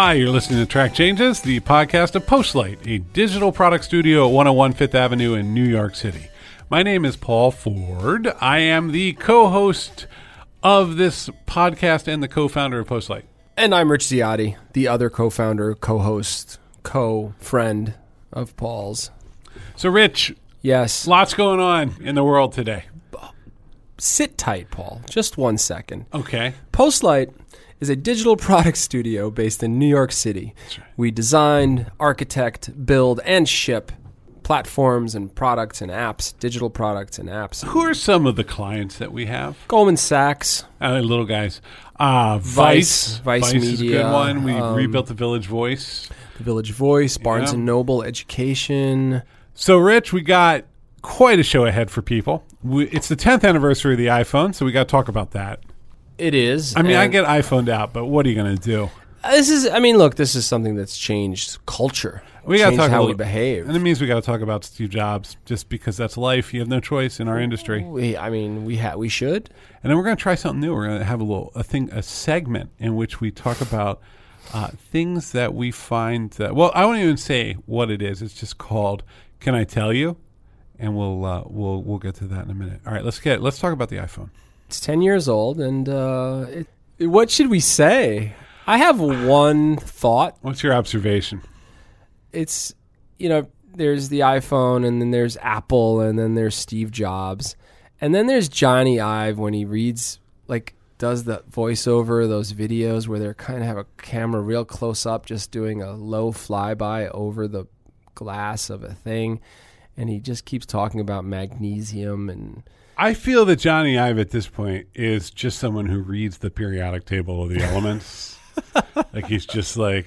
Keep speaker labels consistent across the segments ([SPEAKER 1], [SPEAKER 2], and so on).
[SPEAKER 1] Hi, you're listening to Track Changes, the podcast of Postlight, a digital product studio at 101 Fifth Avenue in New York City. My name is Paul Ford. I am the co host of this podcast and the co founder of Postlight.
[SPEAKER 2] And I'm Rich Ziade, the other co founder, co host, co friend of Paul's.
[SPEAKER 1] So, Rich,
[SPEAKER 2] Yes.
[SPEAKER 1] lots going on in the world today.
[SPEAKER 2] Sit tight, Paul. Just one second.
[SPEAKER 1] Okay.
[SPEAKER 2] Postlight is a digital product studio based in New York City.
[SPEAKER 1] right.
[SPEAKER 2] We design, architect, build, and ship platforms and products and apps, digital products and apps.
[SPEAKER 1] Who are some of the clients that we have?
[SPEAKER 2] Goldman Sachs,
[SPEAKER 1] Uh, little guys. Uh, Vice.
[SPEAKER 2] Vice
[SPEAKER 1] is a good one. We
[SPEAKER 2] um,
[SPEAKER 1] rebuilt the Village Voice.
[SPEAKER 2] The Village Voice, Barnes
[SPEAKER 1] Yeah.
[SPEAKER 2] and Noble, Education.
[SPEAKER 1] So, Rich, we got quite a show ahead for people. We, it's the 10th anniversary of the iPhone, so we got to talk about that.
[SPEAKER 2] It is.
[SPEAKER 1] I mean, I get iPhoned out, but what are you going to do?
[SPEAKER 2] This is. I mean, look. This is something that's changed culture.
[SPEAKER 1] We got to talk
[SPEAKER 2] how we behave.
[SPEAKER 1] and it means we got to talk about Steve Jobs, just because that's life. You have no choice in our industry.
[SPEAKER 2] we, I mean, we ha- we should.
[SPEAKER 1] And then we're going to try something new. We're going to have a little a thing, a segment in which we talk about uh, things that we find. That, well, I won't even say what it is. It's just called "Can I Tell You?" And we'll uh, we'll we'll get to that in a minute. All right, let's get let's talk about the iPhone.
[SPEAKER 2] It's ten years old, and uh, it, what should we say? I have one thought.
[SPEAKER 1] What's your observation?
[SPEAKER 2] It's you know, there's the iPhone, and then there's Apple, and then there's Steve Jobs, and then there's Jony Ive when he reads like does the voiceover those videos where they're kind of have a camera real close up just doing a low flyby over the glass of a thing and he just keeps talking about magnesium and
[SPEAKER 1] I feel that Jony Ive at this point is just someone who reads the periodic table of the elements. like he's just like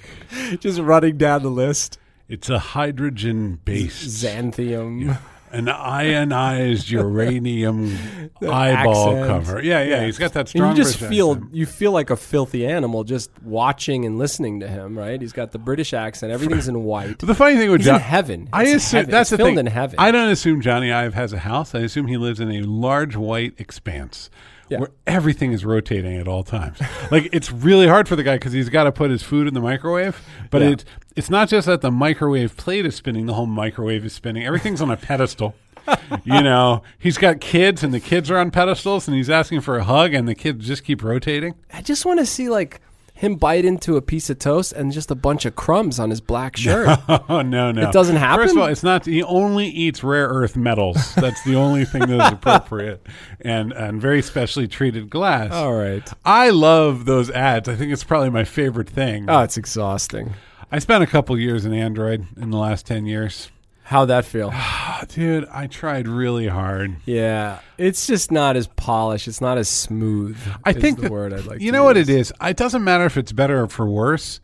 [SPEAKER 2] just running down the list.
[SPEAKER 1] It's a hydrogen based
[SPEAKER 2] xanthium
[SPEAKER 1] an ionized uranium eyeball
[SPEAKER 2] accent.
[SPEAKER 1] cover. Yeah, yeah, he's got that
[SPEAKER 2] and you just feel
[SPEAKER 1] accent.
[SPEAKER 2] you feel like a filthy animal just watching and listening to him right he's got the british accent everything's in white
[SPEAKER 1] But the funny thing with
[SPEAKER 2] he's in
[SPEAKER 1] John,
[SPEAKER 2] heaven
[SPEAKER 1] I assume
[SPEAKER 2] heaven.
[SPEAKER 1] that's
[SPEAKER 2] It's
[SPEAKER 1] the
[SPEAKER 2] filmed
[SPEAKER 1] thing.
[SPEAKER 2] in heaven
[SPEAKER 1] I don't assume Jony Ive has a house. I assume he lives in a large white expanse.
[SPEAKER 2] Yeah.
[SPEAKER 1] Where everything is rotating at all times. like it's really hard for the guy because he's got to put his food in the microwave. But
[SPEAKER 2] Yeah.
[SPEAKER 1] it's it's not just that the microwave plate is spinning; the whole microwave is spinning. Everything's on a pedestal. you know, he's got kids, and the kids are on pedestals, and he's asking for a hug, and the kids just keep rotating.
[SPEAKER 2] I just want to see like him bite into a piece of toast and just a bunch of crumbs on his black shirt.
[SPEAKER 1] Oh no, no,
[SPEAKER 2] It doesn't happen?
[SPEAKER 1] First of all, it's not. He only eats rare earth metals. That's the only thing that is appropriate, and and very specially treated glass.
[SPEAKER 2] all right.
[SPEAKER 1] I love those ads. I think it's probably my favorite thing.
[SPEAKER 2] Oh, it's exhausting.
[SPEAKER 1] I spent a couple years in Android in the last ten years.
[SPEAKER 2] How'd that feel?
[SPEAKER 1] Dude, I tried really hard.
[SPEAKER 2] yeah, it's just not as polished. It's not as smooth.
[SPEAKER 1] I think
[SPEAKER 2] the
[SPEAKER 1] that-
[SPEAKER 2] word I'd like.
[SPEAKER 1] you know what it is. It doesn't matter if it's better or for worse.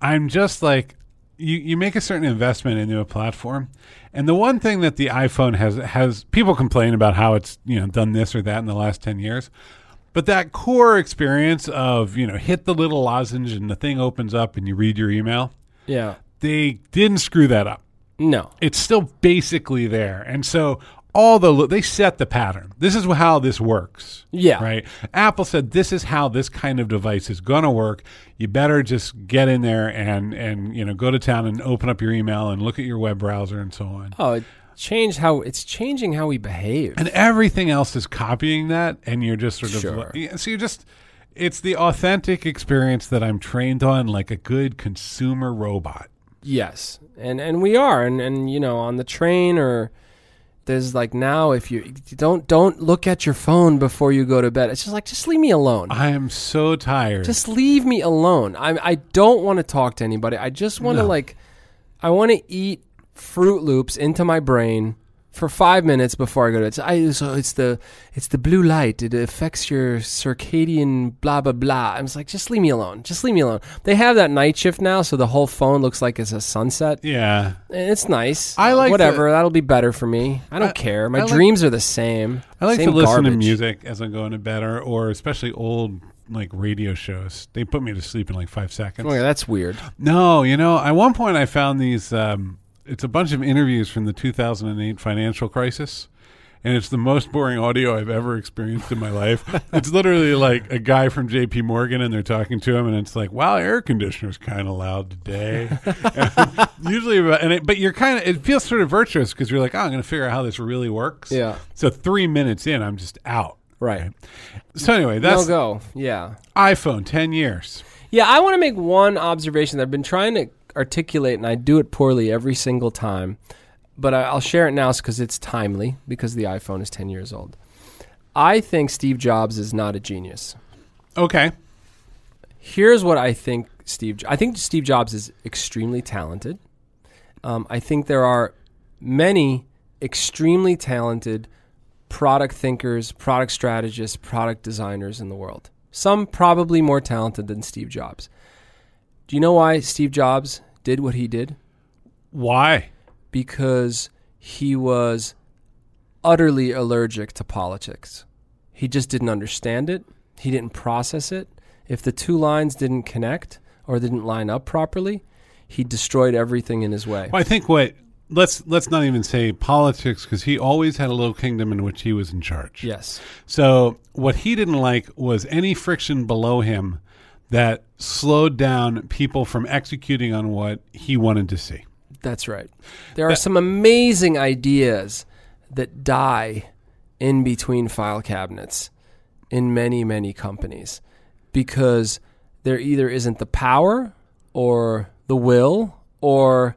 [SPEAKER 1] I'm just like you. You make a certain investment into a platform, and the one thing that the iPhone has has people complain about how it's you know done this or that in the last ten years, but that core experience of you know hit the little lozenge and the thing opens up and you read your email,
[SPEAKER 2] Yeah.
[SPEAKER 1] they didn't screw that up
[SPEAKER 2] No.
[SPEAKER 1] it's still basically there. And so all the they set the pattern. This is how this works.
[SPEAKER 2] Yeah.
[SPEAKER 1] Right. Apple said this is how this kind of device is going to work. You better just get in there and and you know go to town and open up your email and look at your web browser and so on.
[SPEAKER 2] Oh, it changed how it's changing how we behave.
[SPEAKER 1] And everything else is copying that and you're just sort of
[SPEAKER 2] Sure.
[SPEAKER 1] so you're just it's the authentic experience that I'm trained on like a good consumer robot.
[SPEAKER 2] Yes, and and we are, and and you know, on the train or there's like now if you don't don't look at your phone before you go to bed. It's just like just leave me alone.
[SPEAKER 1] I am so tired.
[SPEAKER 2] Just leave me alone. I I don't want to talk to anybody. I just want to
[SPEAKER 1] No.
[SPEAKER 2] like I want to eat Froot Loops into my brain for five minutes before I go to bed. So, I, so it's the it's the blue light. It affects your circadian blah blah blah. I'm just like, just leave me alone. Just leave me alone. They have that night shift now, so the whole phone looks like it's a sunset.
[SPEAKER 1] yeah.
[SPEAKER 2] And It's nice.
[SPEAKER 1] I like
[SPEAKER 2] whatever. That'll be better for me. I don't
[SPEAKER 1] I-
[SPEAKER 2] care. My
[SPEAKER 1] I like-
[SPEAKER 2] dreams are the same.
[SPEAKER 1] I like
[SPEAKER 2] Same
[SPEAKER 1] to listen to
[SPEAKER 2] garbage.
[SPEAKER 1] music as I'm going to bed, or, or especially old like radio shows. They put me to sleep in like five seconds.
[SPEAKER 2] Oh, yeah, that's weird.
[SPEAKER 1] No, you know, at one point I found these. Um, it's a bunch of interviews from the 2008 financial crisis, and it's the most boring audio I've ever experienced in my life. it's literally like a guy from J.P. Morgan, and they're talking to him, and it's like, "Wow, air conditioner's kind of loud today." Usually, about- and it, but you're kind of it feels sort of virtuous because you're like, "Oh, I'm going to figure out how this really works."
[SPEAKER 2] Yeah.
[SPEAKER 1] So three minutes in, I'm just out.
[SPEAKER 2] Right.
[SPEAKER 1] So anyway, that's No
[SPEAKER 2] go. Yeah.
[SPEAKER 1] iPhone, ten years.
[SPEAKER 2] Yeah, I want to make one observation that I've been trying to articulate, and I do it poorly every single time. But I, I'll share it now because it's timely because the iPhone is 10 years old. I think Steve Jobs is not a genius.
[SPEAKER 1] Okay.
[SPEAKER 2] Here's what I think Steve. I think Steve Jobs is extremely talented. Um, I think there are many extremely talented product thinkers, product strategists, product designers in the world. Some probably more talented than Steve Jobs. Do you know why Steve Jobs did what he did?
[SPEAKER 1] Why?
[SPEAKER 2] Because he was utterly allergic to politics. He just didn't understand it. He didn't process it. If the two lines didn't connect or didn't line up properly, he destroyed everything in his way.
[SPEAKER 1] Well, I think what let's let's not even say politics because he always had a little kingdom in which he was in charge.
[SPEAKER 2] Yes.
[SPEAKER 1] So what he didn't like was any friction below him that slowed down people from executing on what he wanted to see.
[SPEAKER 2] That's right. There are some amazing ideas that die in between file cabinets in many, many companies because there either isn't the power or the will or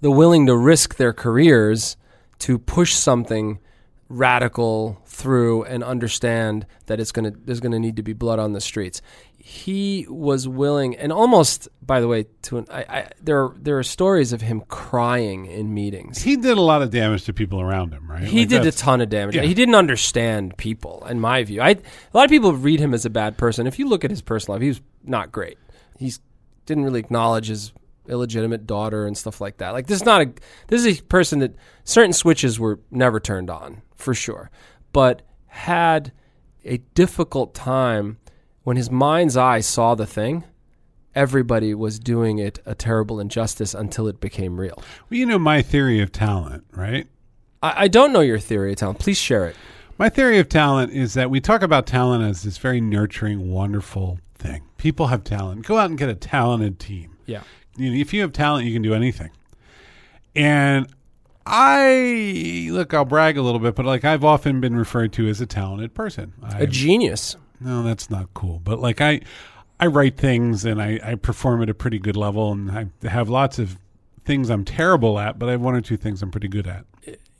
[SPEAKER 2] the willing to risk their careers to push something radical through and understand that it's going to there's going to need to be blood on the streets. He was willing, and almost, by the way, to an, I, I, there are, there are stories of him crying in meetings.
[SPEAKER 1] He did a lot of damage to people around him, right?
[SPEAKER 2] He
[SPEAKER 1] Like
[SPEAKER 2] did a ton of damage.
[SPEAKER 1] yeah.
[SPEAKER 2] He didn't understand people, in my view. I, a lot of people read him as a bad person. If you look at his personal life, he was not great. He didn't really acknowledge his illegitimate daughter and stuff like that. Like this is not a this is a person that certain switches were never turned on for sure, but had a difficult time when his mind's eye saw the thing. Everybody was doing it a terrible injustice until it became real.
[SPEAKER 1] Well, you know my theory of talent, right?
[SPEAKER 2] I, I don't know your theory of talent. Please share it.
[SPEAKER 1] My theory of talent is that we talk about talent as this very nurturing, wonderful thing. People have talent. Go out and get a talented team.
[SPEAKER 2] Yeah.
[SPEAKER 1] You know, if you have talent, you can do anything. And I look, I'll brag a little bit, but like I've often been referred to as a talented person. I,
[SPEAKER 2] A genius.
[SPEAKER 1] no, that's not cool. But like I, I write things and I, I perform at a pretty good level, and I have lots of things I'm terrible at, but I have one or two things I'm pretty good at.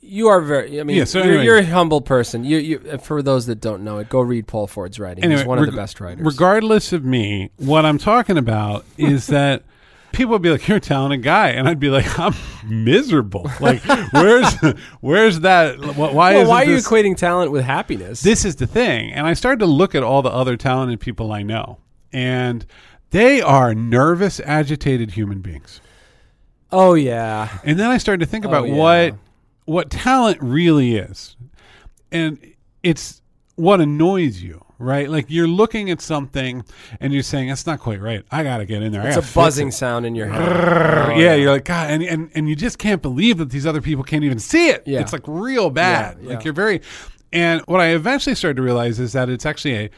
[SPEAKER 2] You are very. I mean,
[SPEAKER 1] Yeah, so
[SPEAKER 2] you're, you're a humble person. You, you. For those that don't know it, go read Paul Ford's writing.
[SPEAKER 1] Anyway,
[SPEAKER 2] He's one of the best writers.
[SPEAKER 1] Regardless of me, what I'm talking about is that people would be like, "You're a talented guy," and I'd be like, "I'm miserable. Like, where's where's that? Why
[SPEAKER 2] well, why are you
[SPEAKER 1] this,
[SPEAKER 2] equating talent with happiness?
[SPEAKER 1] this is the thing?" And I started to look at all the other talented people I know, and they are nervous, agitated human beings.
[SPEAKER 2] oh yeah,
[SPEAKER 1] And then I started to think
[SPEAKER 2] Oh,
[SPEAKER 1] about
[SPEAKER 2] yeah.
[SPEAKER 1] what what talent really is. And it's what annoys you, right? Like you're looking at something and you're saying, That's not quite right. I gotta get in there.
[SPEAKER 2] It's a buzzing
[SPEAKER 1] it."
[SPEAKER 2] sound in your head. Oh,
[SPEAKER 1] yeah, you're like, God, and, and and you just can't believe that these other people can't even see it.
[SPEAKER 2] Yeah.
[SPEAKER 1] It's like real bad.
[SPEAKER 2] Yeah,
[SPEAKER 1] Like you're very and what I eventually started to realize is that it's actually a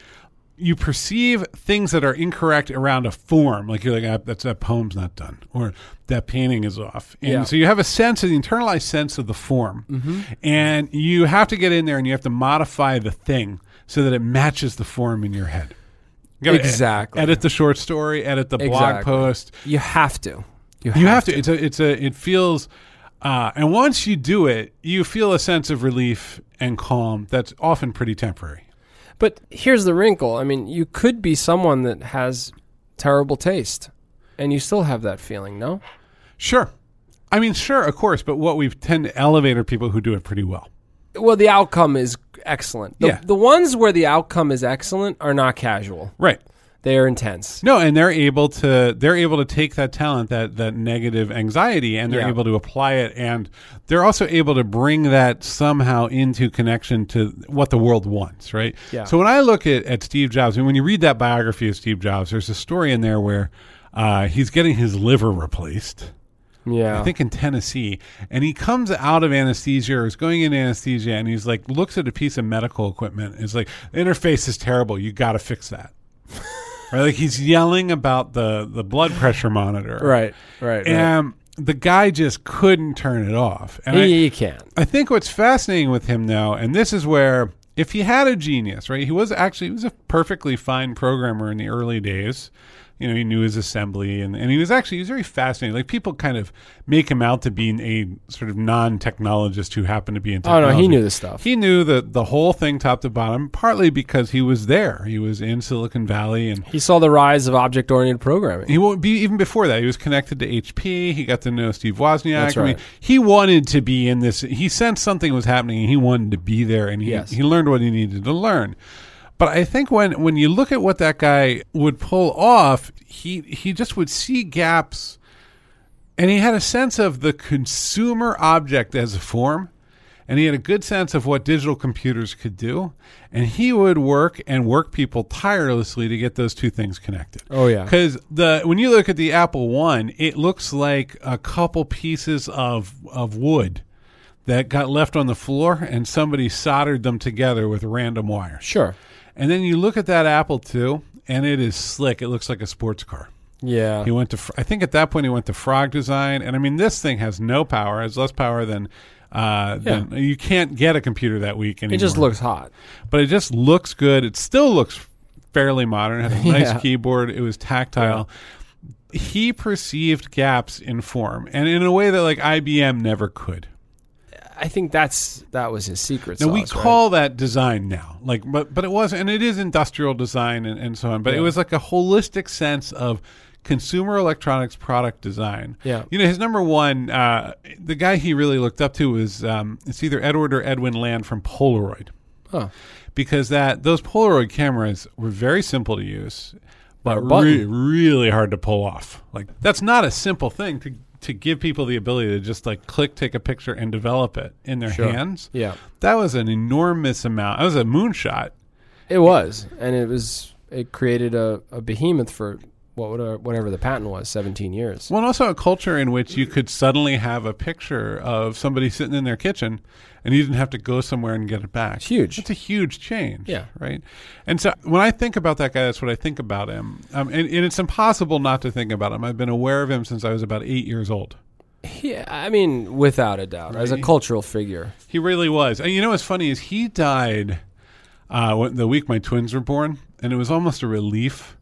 [SPEAKER 1] you perceive things that are incorrect around a form. Like you're like, ah, that's that poem's not done, or that painting is off. And
[SPEAKER 2] Yeah.
[SPEAKER 1] so you have a sense, an internalized sense of the form,
[SPEAKER 2] Mm-hmm.
[SPEAKER 1] and you have to get in there and you have to modify the thing so that it matches the form in your head. You gotta
[SPEAKER 2] Exactly.
[SPEAKER 1] Edit the short story, edit the blog post,
[SPEAKER 2] You have to. You have,
[SPEAKER 1] you have to. It's a. It's a. It feels. Uh, and once you do it, you feel a sense of relief and calm. That's often pretty temporary.
[SPEAKER 2] But here's the wrinkle. I mean, you could be someone that has terrible taste, and you still have that feeling. No.
[SPEAKER 1] Sure. I mean, sure, of course. But what we tend to elevate are people who do it pretty well.
[SPEAKER 2] Well, the outcome is excellent. The,
[SPEAKER 1] Yeah.
[SPEAKER 2] the ones where the outcome is excellent are not casual.
[SPEAKER 1] Right.
[SPEAKER 2] They are intense.
[SPEAKER 1] No, and they're able to. They're able to take that talent, that that negative anxiety, and they're
[SPEAKER 2] Yeah.
[SPEAKER 1] able to apply it, and they're also able to bring that somehow into connection to what the world wants. Right.
[SPEAKER 2] Yeah.
[SPEAKER 1] So when I look at at Steve Jobs, and when you read that biography of Steve Jobs, there's a story in there where uh, he's getting his liver replaced.
[SPEAKER 2] Yeah.
[SPEAKER 1] I think in Tennessee, and he comes out of anesthesia or is going into anesthesia, and he's like looks at a piece of medical equipment. And is like, the interface is terrible. You got to fix that. right, like he's yelling about the the blood pressure monitor.
[SPEAKER 2] Right. Right. right.
[SPEAKER 1] and the guy just couldn't turn it off. And
[SPEAKER 2] Yeah,
[SPEAKER 1] I,
[SPEAKER 2] you can't.
[SPEAKER 1] I think what's fascinating with him now, and this is where if he had a genius, right? He was actually he was a perfectly fine programmer in the early days. You know, he knew his assembly, and, and he was actually he was very fascinating. Like people kind of make him out to be a sort of non-technologist who happened to be in
[SPEAKER 2] Oh no, he knew this stuff.
[SPEAKER 1] He knew the the whole thing top to bottom, partly because he was there. He was in Silicon Valley, and
[SPEAKER 2] He saw the rise of object-oriented programming.
[SPEAKER 1] he won't be even before that. He was connected to HP. He got to know Steve Wozniak.
[SPEAKER 2] That's
[SPEAKER 1] I mean,
[SPEAKER 2] right.
[SPEAKER 1] he wanted to be in this. He sensed something was happening, and he wanted to be there. And he
[SPEAKER 2] Yes.
[SPEAKER 1] he learned what he needed to learn. But I think when when you look at what that guy would pull off, he he just would see gaps, and he had a sense of the consumer object as a form. And he had a good sense of what digital computers could do. And he would work and work people tirelessly to get those two things connected.
[SPEAKER 2] Oh yeah.
[SPEAKER 1] Because the when you look at the Apple One, it looks like a couple pieces of of wood that got left on the floor, and somebody soldered them together with random wires.
[SPEAKER 2] Sure.
[SPEAKER 1] And then you look at that Apple II, and it is slick. It looks like a sports car.
[SPEAKER 2] Yeah.
[SPEAKER 1] He went to, I think at that point he went to Frog Design, and I mean this thing has no power, has less power than. Uh, than you can't get a computer that week anymore.
[SPEAKER 2] It just looks hot.
[SPEAKER 1] but it just looks good. It still looks fairly modern. It has a nice
[SPEAKER 2] Yeah.
[SPEAKER 1] keyboard. It was tactile. He perceived gaps in form, and in a way that like IBM never could.
[SPEAKER 2] I think that's that was his secret.
[SPEAKER 1] Now we
[SPEAKER 2] sauce, right?
[SPEAKER 1] call that design now, like, but but it was, and it is industrial design and, and so on. But it was like a holistic sense of consumer electronics product design.
[SPEAKER 2] Yeah.
[SPEAKER 1] you know, his number one, uh, the guy he really looked up to was um, it's either Edward or Edwin Land from Polaroid.
[SPEAKER 2] Huh.
[SPEAKER 1] because that those Polaroid cameras were very simple to use, but
[SPEAKER 2] They're a button.
[SPEAKER 1] re- really hard to pull off. Like that's not a simple thing to to give people the ability to just like click, take a picture, and develop it in their
[SPEAKER 2] Sure.
[SPEAKER 1] hands.
[SPEAKER 2] Yeah.
[SPEAKER 1] That was an enormous amount. That was a moonshot.
[SPEAKER 2] It was, and it was. It created a, a behemoth for what uh, whatever the patent was, seventeen years.
[SPEAKER 1] Well, and also a culture in which you could suddenly have a picture of somebody sitting in their kitchen, and you didn't have to go somewhere and get it back.
[SPEAKER 2] It's huge.
[SPEAKER 1] It's a huge change.
[SPEAKER 2] Yeah.
[SPEAKER 1] Right. And so when I think about that guy, that's what I think about him. Um, and, and it's impossible not to think about him. I've been aware of him since I was about eight years old.
[SPEAKER 2] Yeah, I mean, without a doubt, as a cultural figure.
[SPEAKER 1] He really was. And you know what's funny is he died uh, the week my twins were born, and it was almost a relief.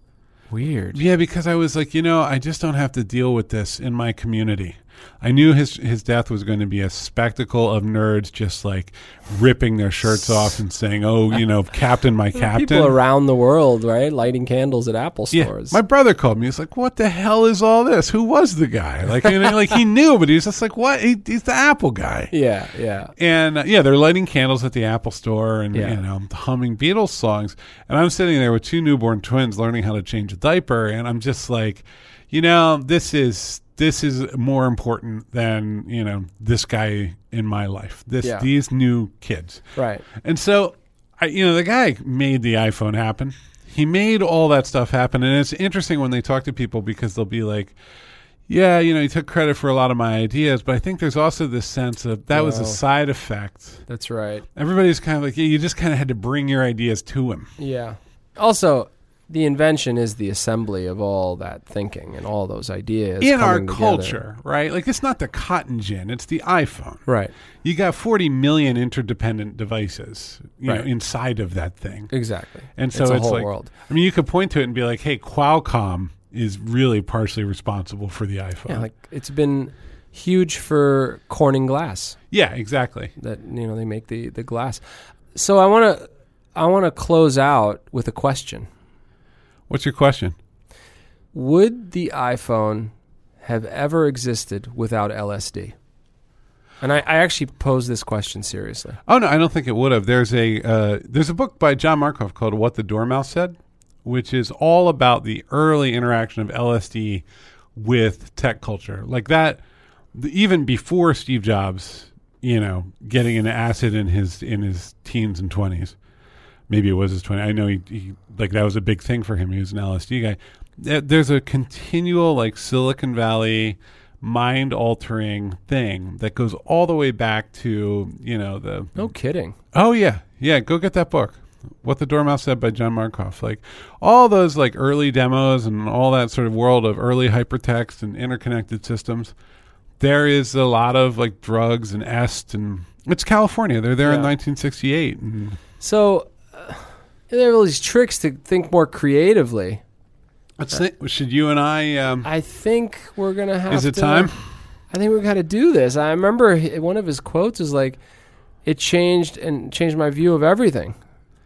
[SPEAKER 2] Weird.
[SPEAKER 1] Yeah, because I was like, you know, I just don't have to deal with this in my community. I knew his his death was going to be a spectacle of nerds just like ripping their shirts off and saying, "Oh, you know, Captain, my Captain."
[SPEAKER 2] People around the world, right, lighting candles at Apple
[SPEAKER 1] yeah,
[SPEAKER 2] stores.
[SPEAKER 1] my brother called me. He's like, "What the hell is all this? Who was the guy?" Like, you know, like he knew, but he was just like, "What? He, he's the Apple guy."
[SPEAKER 2] yeah, yeah.
[SPEAKER 1] And uh, yeah, they're lighting candles at the Apple Store and
[SPEAKER 2] Yeah.
[SPEAKER 1] you know humming Beatles songs. And I'm sitting there with two newborn twins learning how to change a diaper, and I'm just like, you know, this is this is more important than you know this guy in my life. This
[SPEAKER 2] Yeah.
[SPEAKER 1] these new kids.
[SPEAKER 2] Right.
[SPEAKER 1] And so, I, you know, the guy made the iPhone happen. He made all that stuff happen, and it's interesting when they talk to people because they'll be like, "Yeah, you know, he took credit for a lot of my ideas," but I think there's also this sense of that was a side effect.
[SPEAKER 2] That's right.
[SPEAKER 1] Everybody's kind of like, "Yeah, you just kind of had to bring your ideas to him."
[SPEAKER 2] Yeah. Also, the invention is the assembly of all that thinking and all those ideas
[SPEAKER 1] in our
[SPEAKER 2] coming together.
[SPEAKER 1] culture, right? Like it's not the cotton gin; it's the iPhone.
[SPEAKER 2] Right.
[SPEAKER 1] You got 40 million interdependent devices, you know, inside of that thing.
[SPEAKER 2] Exactly.
[SPEAKER 1] And so
[SPEAKER 2] it's
[SPEAKER 1] it's,
[SPEAKER 2] a whole
[SPEAKER 1] like,
[SPEAKER 2] world.
[SPEAKER 1] I mean, you could point to it and be like, "Hey, Qualcomm is really partially responsible for the iPhone."
[SPEAKER 2] Yeah, like it's been huge for Corning Glass
[SPEAKER 1] Yeah, exactly.
[SPEAKER 2] that you know they make the the glass. So I want to I want to close out with a question.
[SPEAKER 1] What's your question?
[SPEAKER 2] Would the iPhone have ever existed without LSD? And I, I actually pose this question seriously.
[SPEAKER 1] Oh no, I don't think it would have. There's a uh, there's a book by John Markoff called "What the Dormouse Said," which is all about the early interaction of LSD with tech culture, like that. the- Even before Steve Jobs, you know, getting into acid in his in his teens and twenties, maybe it was his twenty. I know he, he like that was a big thing for him. He was an LSD guy. There's a continual like Silicon Valley mind altering thing that goes all the way back to you know the
[SPEAKER 2] No kidding.
[SPEAKER 1] Oh yeah, yeah. Go get that book. What the Dormouse Said by John Markoff. Like all those like early demos and all that sort of world of early hypertext and interconnected systems. There is a lot of like drugs and est and it's California. They're there in 1968. And
[SPEAKER 2] So there are all these tricks to think more creatively.
[SPEAKER 1] let's think, should you and I? Um,
[SPEAKER 2] I think we're gonna have.
[SPEAKER 1] is it
[SPEAKER 2] to-
[SPEAKER 1] time?
[SPEAKER 2] I think we got to do this. I remember one of his quotes is like, "It changed and changed my view of everything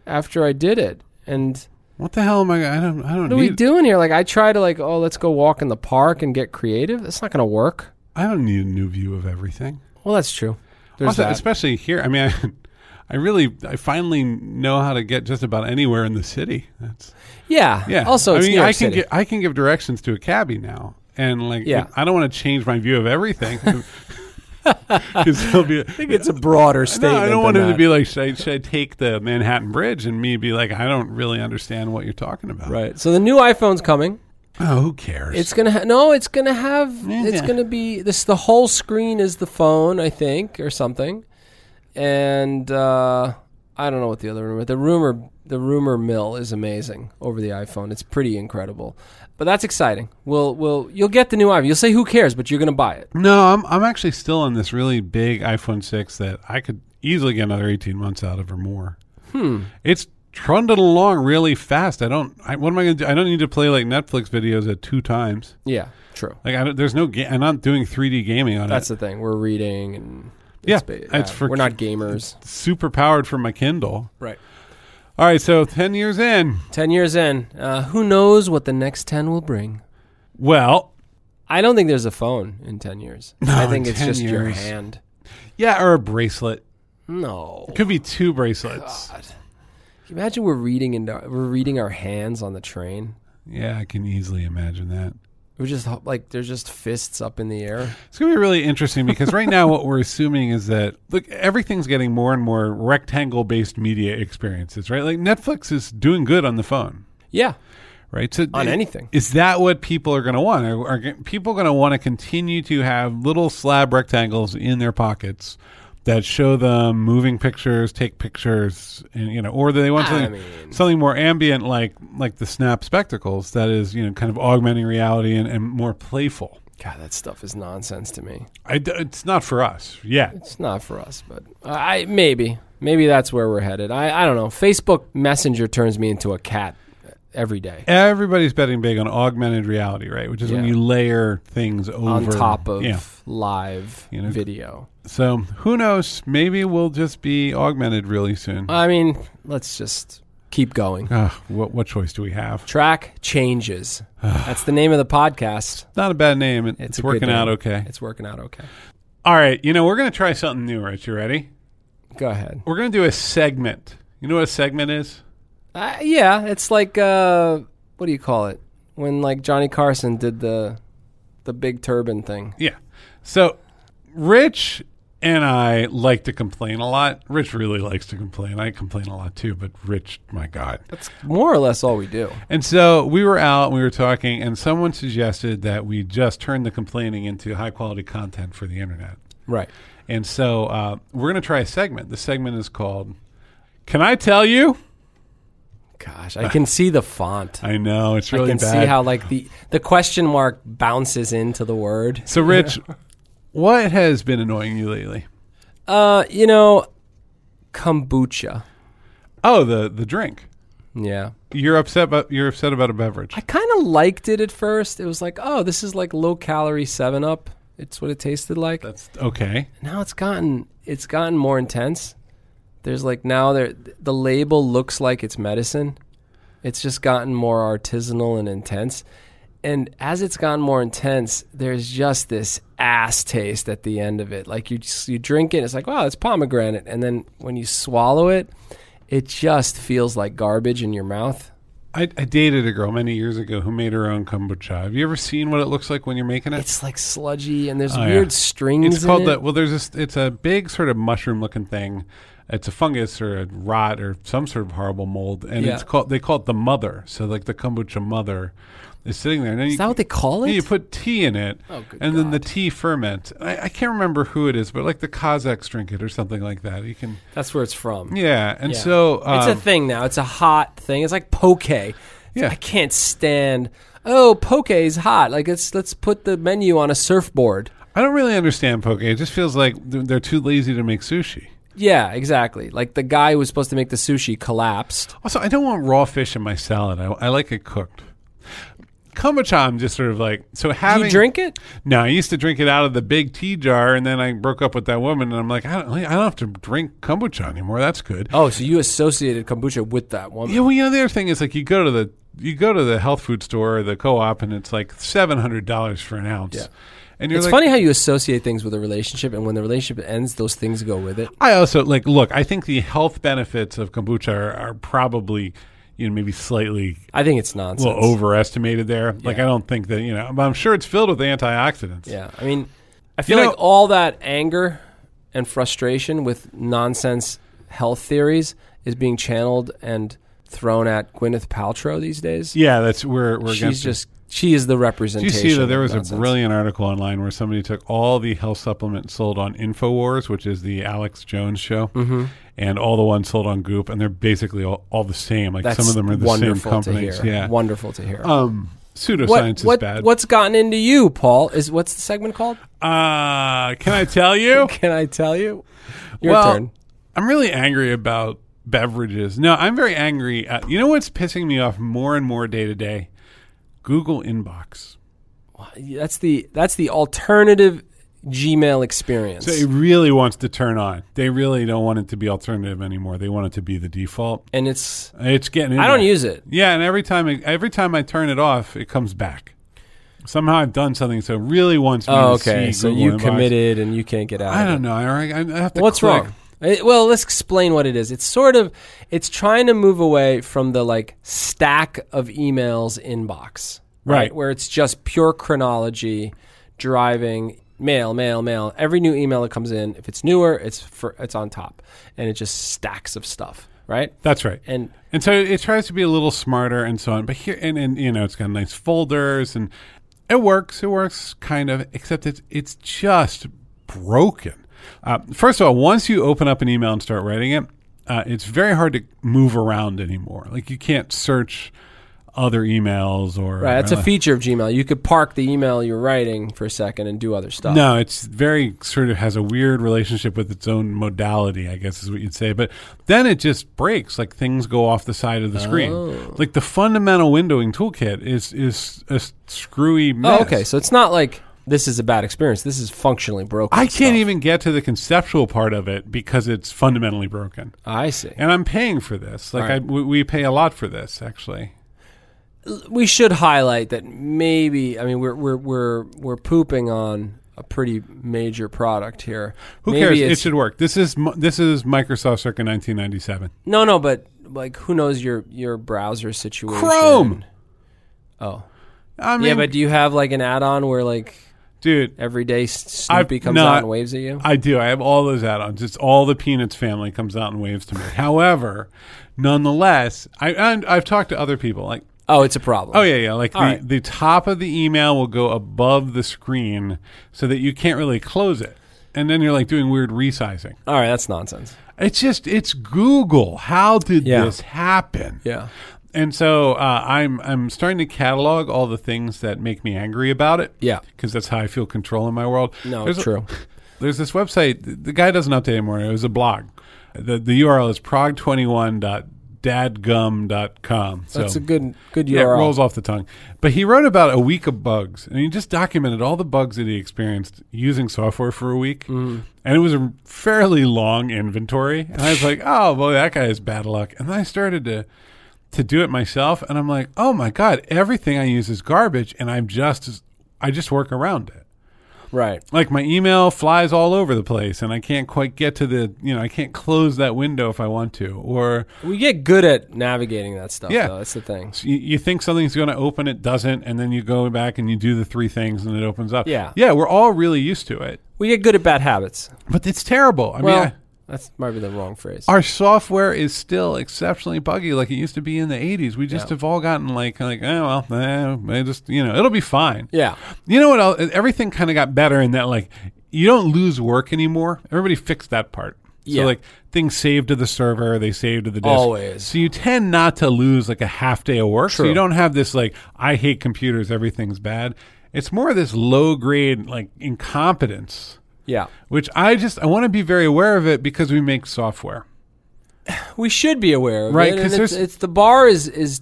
[SPEAKER 2] after I did it." And
[SPEAKER 1] What the hell am I? I don't. I don't
[SPEAKER 2] what are we doing here? Like, I try to like, oh, let's go walk in the park and get creative. That's not gonna work.
[SPEAKER 1] I don't need a new view of everything.
[SPEAKER 2] Well, that's true. There's
[SPEAKER 1] also,
[SPEAKER 2] that.
[SPEAKER 1] especially here. I mean, I, really, I finally know how to get just about anywhere in the city. That's
[SPEAKER 2] yeah.
[SPEAKER 1] yeah.
[SPEAKER 2] Also,
[SPEAKER 1] I
[SPEAKER 2] it's
[SPEAKER 1] mean, I can gi- I can give directions to a cabbie now, and like,
[SPEAKER 2] Yeah.
[SPEAKER 1] I don't want to change my view of everything because he'll be.
[SPEAKER 2] I think it's a broader statement. No.
[SPEAKER 1] I don't want him to be like, should I, should I take the Manhattan Bridge? And me be like, I don't really understand what you're talking about.
[SPEAKER 2] right. So the new iPhone's coming.
[SPEAKER 1] Oh, who cares?
[SPEAKER 2] It's gonna ha- no. It's gonna have. It's gonna be this. The whole screen is the phone, I think, or something. And uh, I don't know what the other rumor. The rumor. The rumor mill is amazing over the iPhone. It's pretty incredible. But that's exciting. We'll we'll you'll get the new iPhone. You'll say who cares, but you're gonna buy it.
[SPEAKER 1] no, I'm I'm actually still on this really big iPhone six that I could easily get another 18 months out of or more.
[SPEAKER 2] Hmm.
[SPEAKER 1] It's trundled along really fast. I don't. I, what am I going to do? I don't need to play like Netflix videos at two times.
[SPEAKER 2] Yeah. True.
[SPEAKER 1] Like I there's no. Ga- I'm not doing 3D gaming on
[SPEAKER 2] That's
[SPEAKER 1] it.
[SPEAKER 2] That's the thing. We're reading and
[SPEAKER 1] Yeah,
[SPEAKER 2] ba-
[SPEAKER 1] it's for
[SPEAKER 2] we're not gamers.
[SPEAKER 1] Super powered from my Kindle.
[SPEAKER 2] Right.
[SPEAKER 1] All right, so 10 years in.
[SPEAKER 2] Ten years in, uh, who knows what the next ten will bring?
[SPEAKER 1] Well,
[SPEAKER 2] I don't think there's a phone in 10 years.
[SPEAKER 1] No,
[SPEAKER 2] I think
[SPEAKER 1] in
[SPEAKER 2] it's
[SPEAKER 1] 10
[SPEAKER 2] just your hand.
[SPEAKER 1] yeah, or a bracelet.
[SPEAKER 2] No.
[SPEAKER 1] It could be two bracelets.
[SPEAKER 2] God. Can you imagine we're reading in we're reading our hands on the train?
[SPEAKER 1] Yeah, I can easily imagine that.
[SPEAKER 2] We're just like there's just fists up in the air.
[SPEAKER 1] It's going to be really interesting because right now what we're assuming is that look everything's getting more and more rectangle based media experiences, right? Like Netflix is doing good on the phone,
[SPEAKER 2] Yeah,
[SPEAKER 1] right? So
[SPEAKER 2] on
[SPEAKER 1] it-
[SPEAKER 2] anything.
[SPEAKER 1] Is that what people are going to want? Are, are people going to want to continue to have little slab rectangles in their pockets that show them moving pictures, take pictures, and you know, or do they want something
[SPEAKER 2] mean-
[SPEAKER 1] something more ambient, like like the Snap Spectacles, that is you know kind of augmenting reality and, and more playful?
[SPEAKER 2] God, that stuff is nonsense to me.
[SPEAKER 1] I d it's not for us yet.
[SPEAKER 2] It's not for us, but I maybe maybe that's where we're headed. I I don't know. Facebook Messenger turns me into a cat every day
[SPEAKER 1] Everybody's betting big on augmented reality, right? Which is when you layer things over
[SPEAKER 2] on top of
[SPEAKER 1] yeah.
[SPEAKER 2] live
[SPEAKER 1] You know,
[SPEAKER 2] video.
[SPEAKER 1] So who knows? Maybe we'll just be augmented really soon.
[SPEAKER 2] I mean, let's just keep going.
[SPEAKER 1] Ah, what what choice do we have?
[SPEAKER 2] Track changes. That's the name of the podcast.
[SPEAKER 1] Not a bad name. It-
[SPEAKER 2] It's
[SPEAKER 1] It's, working out okay.
[SPEAKER 2] It's working out okay.
[SPEAKER 1] All right, you know we're gonna try something new, Rich. You ready?
[SPEAKER 2] Go ahead.
[SPEAKER 1] We're gonna do a segment. You know what a segment is?
[SPEAKER 2] Uh, yeah, it's like uh, what do you call it? When like Johnny Carson did the the big turban thing.
[SPEAKER 1] Yeah. So, Rich and I like to complain a lot. Rich really likes to complain. I complain a lot too, but Rich, my God.
[SPEAKER 2] That's more or less all we do.
[SPEAKER 1] And so we were out, we were talking, and someone suggested that we just turn the complaining into high quality content for the internet.
[SPEAKER 2] Right.
[SPEAKER 1] And so uh, we're going to try a segment. The segment is called Can I Tell You?
[SPEAKER 2] Gosh, I can see the font.
[SPEAKER 1] I know, it's really
[SPEAKER 2] I can
[SPEAKER 1] bad.
[SPEAKER 2] see how like the the question mark bounces into the word.
[SPEAKER 1] so, Rich, what has been annoying you lately?
[SPEAKER 2] Uh, you know, kombucha.
[SPEAKER 1] Oh, the, the drink.
[SPEAKER 2] Yeah.
[SPEAKER 1] You're upset about you're upset about a beverage.
[SPEAKER 2] I kind of liked it at first. It was like, oh, this is like low calorie 7 Up. It's what it tasted like.
[SPEAKER 1] That's okay.
[SPEAKER 2] now it's gotten it's gotten more intense. There's like now there the label looks like it's medicine. It's just gotten more artisanal and intense. And as it's gotten more intense, there's just this ass taste at the end of it. Like you just, you drink it, it's like, wow, it's pomegranate, and then when you swallow it, it just feels like garbage in your mouth.
[SPEAKER 1] I, I dated a girl many years ago who made her own kombucha. Have you ever seen what it looks like when you're making it?
[SPEAKER 2] It's like sludgy, and there's
[SPEAKER 1] Oh, yeah.
[SPEAKER 2] weird strings.
[SPEAKER 1] It's called
[SPEAKER 2] in
[SPEAKER 1] the well. There's this. It's a big sort of mushroom looking thing. It's a fungus or a rot or some sort of horrible mold, and
[SPEAKER 2] Yeah.
[SPEAKER 1] it's called. They call it the mother. So like the kombucha mother, is sitting there. And then
[SPEAKER 2] Is
[SPEAKER 1] you,
[SPEAKER 2] that what they call it?
[SPEAKER 1] yeah, you put tea in it,
[SPEAKER 2] Oh, good
[SPEAKER 1] and then the tea ferments. I, I can't remember who it is, but like the Kazakhs drink it or something like that. You can,
[SPEAKER 2] That's where it's from.
[SPEAKER 1] yeah. And
[SPEAKER 2] Yeah.
[SPEAKER 1] so
[SPEAKER 2] it's a
[SPEAKER 1] um,
[SPEAKER 2] thing now. It's a hot thing. It's like poke.
[SPEAKER 1] Yeah.
[SPEAKER 2] I can't stand. Oh, poke is hot. Like let's let's put the menu on a surfboard.
[SPEAKER 1] I don't really understand poke. It just feels like they're, they're too lazy to make sushi.
[SPEAKER 2] Yeah, exactly. Like the guy who was supposed to make the sushi collapsed.
[SPEAKER 1] Also, I don't want raw fish in my salad. I, I like it cooked. Kombucha, I'm just sort of like so
[SPEAKER 2] Do
[SPEAKER 1] having.
[SPEAKER 2] you drink it?
[SPEAKER 1] No, I used to drink it out of the big tea jar, and then I broke up with that woman, and I'm like, I don't, I don't have to drink kombucha anymore. That's good.
[SPEAKER 2] Oh, so you associated kombucha with that woman?
[SPEAKER 1] Yeah, well, you know, the other thing is like you go to the you go to the health food store or the co-op, and it's like seven hundred dollars for an ounce.
[SPEAKER 2] Yeah.
[SPEAKER 1] and you're
[SPEAKER 2] It's
[SPEAKER 1] like,
[SPEAKER 2] funny how you associate things with a relationship, and when the relationship ends, those things go with it.
[SPEAKER 1] I also like look. I think the health benefits of kombucha are, are probably you know maybe slightly
[SPEAKER 2] I think it's
[SPEAKER 1] a
[SPEAKER 2] nonsense.
[SPEAKER 1] little overestimated there. Like I don't think that you know, but I'm sure it's filled with antioxidants.
[SPEAKER 2] Yeah, I mean, I feel
[SPEAKER 1] know-
[SPEAKER 2] like all that anger and frustration with nonsense health theories is being channeled and thrown at Gwyneth Paltrow these days.
[SPEAKER 1] yeah. That's we're we're
[SPEAKER 2] She's
[SPEAKER 1] against it.
[SPEAKER 2] just she is the
[SPEAKER 1] Did
[SPEAKER 2] representation.
[SPEAKER 1] you see that there
[SPEAKER 2] of
[SPEAKER 1] was a
[SPEAKER 2] nonsense.
[SPEAKER 1] brilliant article online where somebody took all the health supplements sold on Infowars, which is the Alex Jones show,
[SPEAKER 2] Mm-hmm.
[SPEAKER 1] And all the ones sold on Goop, and they're basically all, all the same. Like
[SPEAKER 2] That's
[SPEAKER 1] some of them are the same companies.
[SPEAKER 2] to hear.
[SPEAKER 1] Yeah.
[SPEAKER 2] Wonderful to hear.
[SPEAKER 1] Um, pseudoscience
[SPEAKER 2] what,
[SPEAKER 1] is
[SPEAKER 2] what,
[SPEAKER 1] bad.
[SPEAKER 2] What's gotten into you, Paul? Is what's the segment called?
[SPEAKER 1] Uh, can I tell you?
[SPEAKER 2] Can I tell you? Your
[SPEAKER 1] well,
[SPEAKER 2] turn.
[SPEAKER 1] I'm really angry about beverages. No, I'm very angry. At, you know what's pissing me off more and more day to day? Google Inbox.
[SPEAKER 2] That's the that's the alternative Gmail experience.
[SPEAKER 1] So it really wants to turn on. They really don't want it to be alternative anymore. They want it to be the default.
[SPEAKER 2] and it's
[SPEAKER 1] It's getting. In
[SPEAKER 2] I don't
[SPEAKER 1] there.
[SPEAKER 2] use it.
[SPEAKER 1] Yeah, and every time it, every time I turn it off, it comes back. Somehow I've done something so it really wants me
[SPEAKER 2] Oh,
[SPEAKER 1] to
[SPEAKER 2] okay. So
[SPEAKER 1] Google
[SPEAKER 2] you
[SPEAKER 1] Inbox.
[SPEAKER 2] committed and you can't get out.
[SPEAKER 1] I
[SPEAKER 2] of
[SPEAKER 1] don't know. I, I have to.
[SPEAKER 2] What's
[SPEAKER 1] click.
[SPEAKER 2] wrong? Eh, Well, let's explain what it is. It's sort of it's trying to move away from the like stack of emails inbox, right?
[SPEAKER 1] Right.
[SPEAKER 2] Where it's just pure chronology, driving mail, mail, mail. Every new email that comes in, if it's newer, it's for it's on top, and it just stacks of stuff, right?
[SPEAKER 1] That's right.
[SPEAKER 2] And
[SPEAKER 1] And so it tries to be a little smarter and so on. But here, and, and you know, it's got nice folders and it works. It works kind of, except it's it's just broken. Uh, first of all, once you open up an email and start writing it, uh, it's very hard to move around anymore. Like you can't search other emails or
[SPEAKER 2] right, that's a
[SPEAKER 1] uh,
[SPEAKER 2] feature of Gmail. You could park the email you're writing for a second and do other stuff.
[SPEAKER 1] No, it's very sort of has a weird relationship with its own modality, I guess is what you'd say. But then it just breaks, like things go off the side of the screen.
[SPEAKER 2] Oh.
[SPEAKER 1] Like the fundamental windowing toolkit is is a screwy mess.
[SPEAKER 2] Oh, okay. So it's not like this is a bad experience. This is functionally broken.
[SPEAKER 1] I can't
[SPEAKER 2] stuff.
[SPEAKER 1] even get to the conceptual part of it because it's fundamentally broken.
[SPEAKER 2] I see.
[SPEAKER 1] And I'm paying for this. Like
[SPEAKER 2] right.
[SPEAKER 1] I, we, we pay a lot for this, actually.
[SPEAKER 2] We should highlight that maybe I mean we're we're we're we're pooping on a pretty major product here.
[SPEAKER 1] Who
[SPEAKER 2] maybe
[SPEAKER 1] cares? It should work. This is this is Microsoft circa 1997.
[SPEAKER 2] no, no, but like who knows your your browser situation?
[SPEAKER 1] Chrome.
[SPEAKER 2] Oh,
[SPEAKER 1] I mean,
[SPEAKER 2] yeah, but do you have like an add-on where like
[SPEAKER 1] dude,
[SPEAKER 2] every day Snoopy
[SPEAKER 1] I've-
[SPEAKER 2] comes
[SPEAKER 1] no,
[SPEAKER 2] out and waves at you?
[SPEAKER 1] I do. I have all those add-ons. It's all the Peanuts family comes out and waves to me. However, nonetheless, I I've talked to other people like,
[SPEAKER 2] oh, it's a problem.
[SPEAKER 1] oh yeah, yeah, like the,
[SPEAKER 2] All right.
[SPEAKER 1] the top of the email will go above the screen so that you can't really close it, and then you're like doing weird resizing.
[SPEAKER 2] All right, that's nonsense.
[SPEAKER 1] It's just it's Google. How did
[SPEAKER 2] Yeah.
[SPEAKER 1] this happen?
[SPEAKER 2] Yeah.
[SPEAKER 1] And so uh, I'm I'm starting to catalog all the things that make me angry about it.
[SPEAKER 2] Yeah.
[SPEAKER 1] because that's how I feel control in my world.
[SPEAKER 2] No,
[SPEAKER 1] There's a-
[SPEAKER 2] true.
[SPEAKER 1] there's this website. The guy doesn't update anymore. It was a blog. The the URL is prog21.dadgum.com. So
[SPEAKER 2] That's a good good
[SPEAKER 1] yeah, it rolls off the tongue. But he wrote about a week of bugs, and he just documented all the bugs that he experienced using software for a week.
[SPEAKER 2] Mm-hmm.
[SPEAKER 1] And it was a fairly long inventory. And I was like, oh, boy, that guy has bad luck. And then I started to to do it myself, and I'm like, oh my god, everything I use is garbage, and I'm just I just work around it
[SPEAKER 2] right.
[SPEAKER 1] like my email flies all over the place and I can't quite get to the you know I can't close that window if I want to or
[SPEAKER 2] We get good at navigating that stuff.
[SPEAKER 1] Yeah.
[SPEAKER 2] though. that's the thing.
[SPEAKER 1] you, you think something's going to open it doesn't and then you go back and you do the three things and it opens up
[SPEAKER 2] Yeah.
[SPEAKER 1] yeah we're all really used to it
[SPEAKER 2] We get good at bad habits.
[SPEAKER 1] but it's terrible I
[SPEAKER 2] Well,
[SPEAKER 1] mean
[SPEAKER 2] That's might be the wrong phrase.
[SPEAKER 1] Our software is still exceptionally buggy, like it used to be in the '80s. We just
[SPEAKER 2] Yeah.
[SPEAKER 1] have all gotten like, like, oh well, eh, just you know, it'll be fine.
[SPEAKER 2] yeah.
[SPEAKER 1] You know what? Else? Everything kind of got better in that, like, you don't lose work anymore. Everybody fixed that part.
[SPEAKER 2] Yeah.
[SPEAKER 1] So, like, things saved to the server, they saved to the disk.
[SPEAKER 2] Always.
[SPEAKER 1] So, you tend not to lose, like, a half day of work. So, you don't have this, like, I hate computers, everything's bad. It's more of this low grade, like, incompetence,
[SPEAKER 2] Yeah.
[SPEAKER 1] which I just, I want to be very aware of it because we make software.
[SPEAKER 2] We should be aware of
[SPEAKER 1] Right,
[SPEAKER 2] it. and it's, it's the bar is is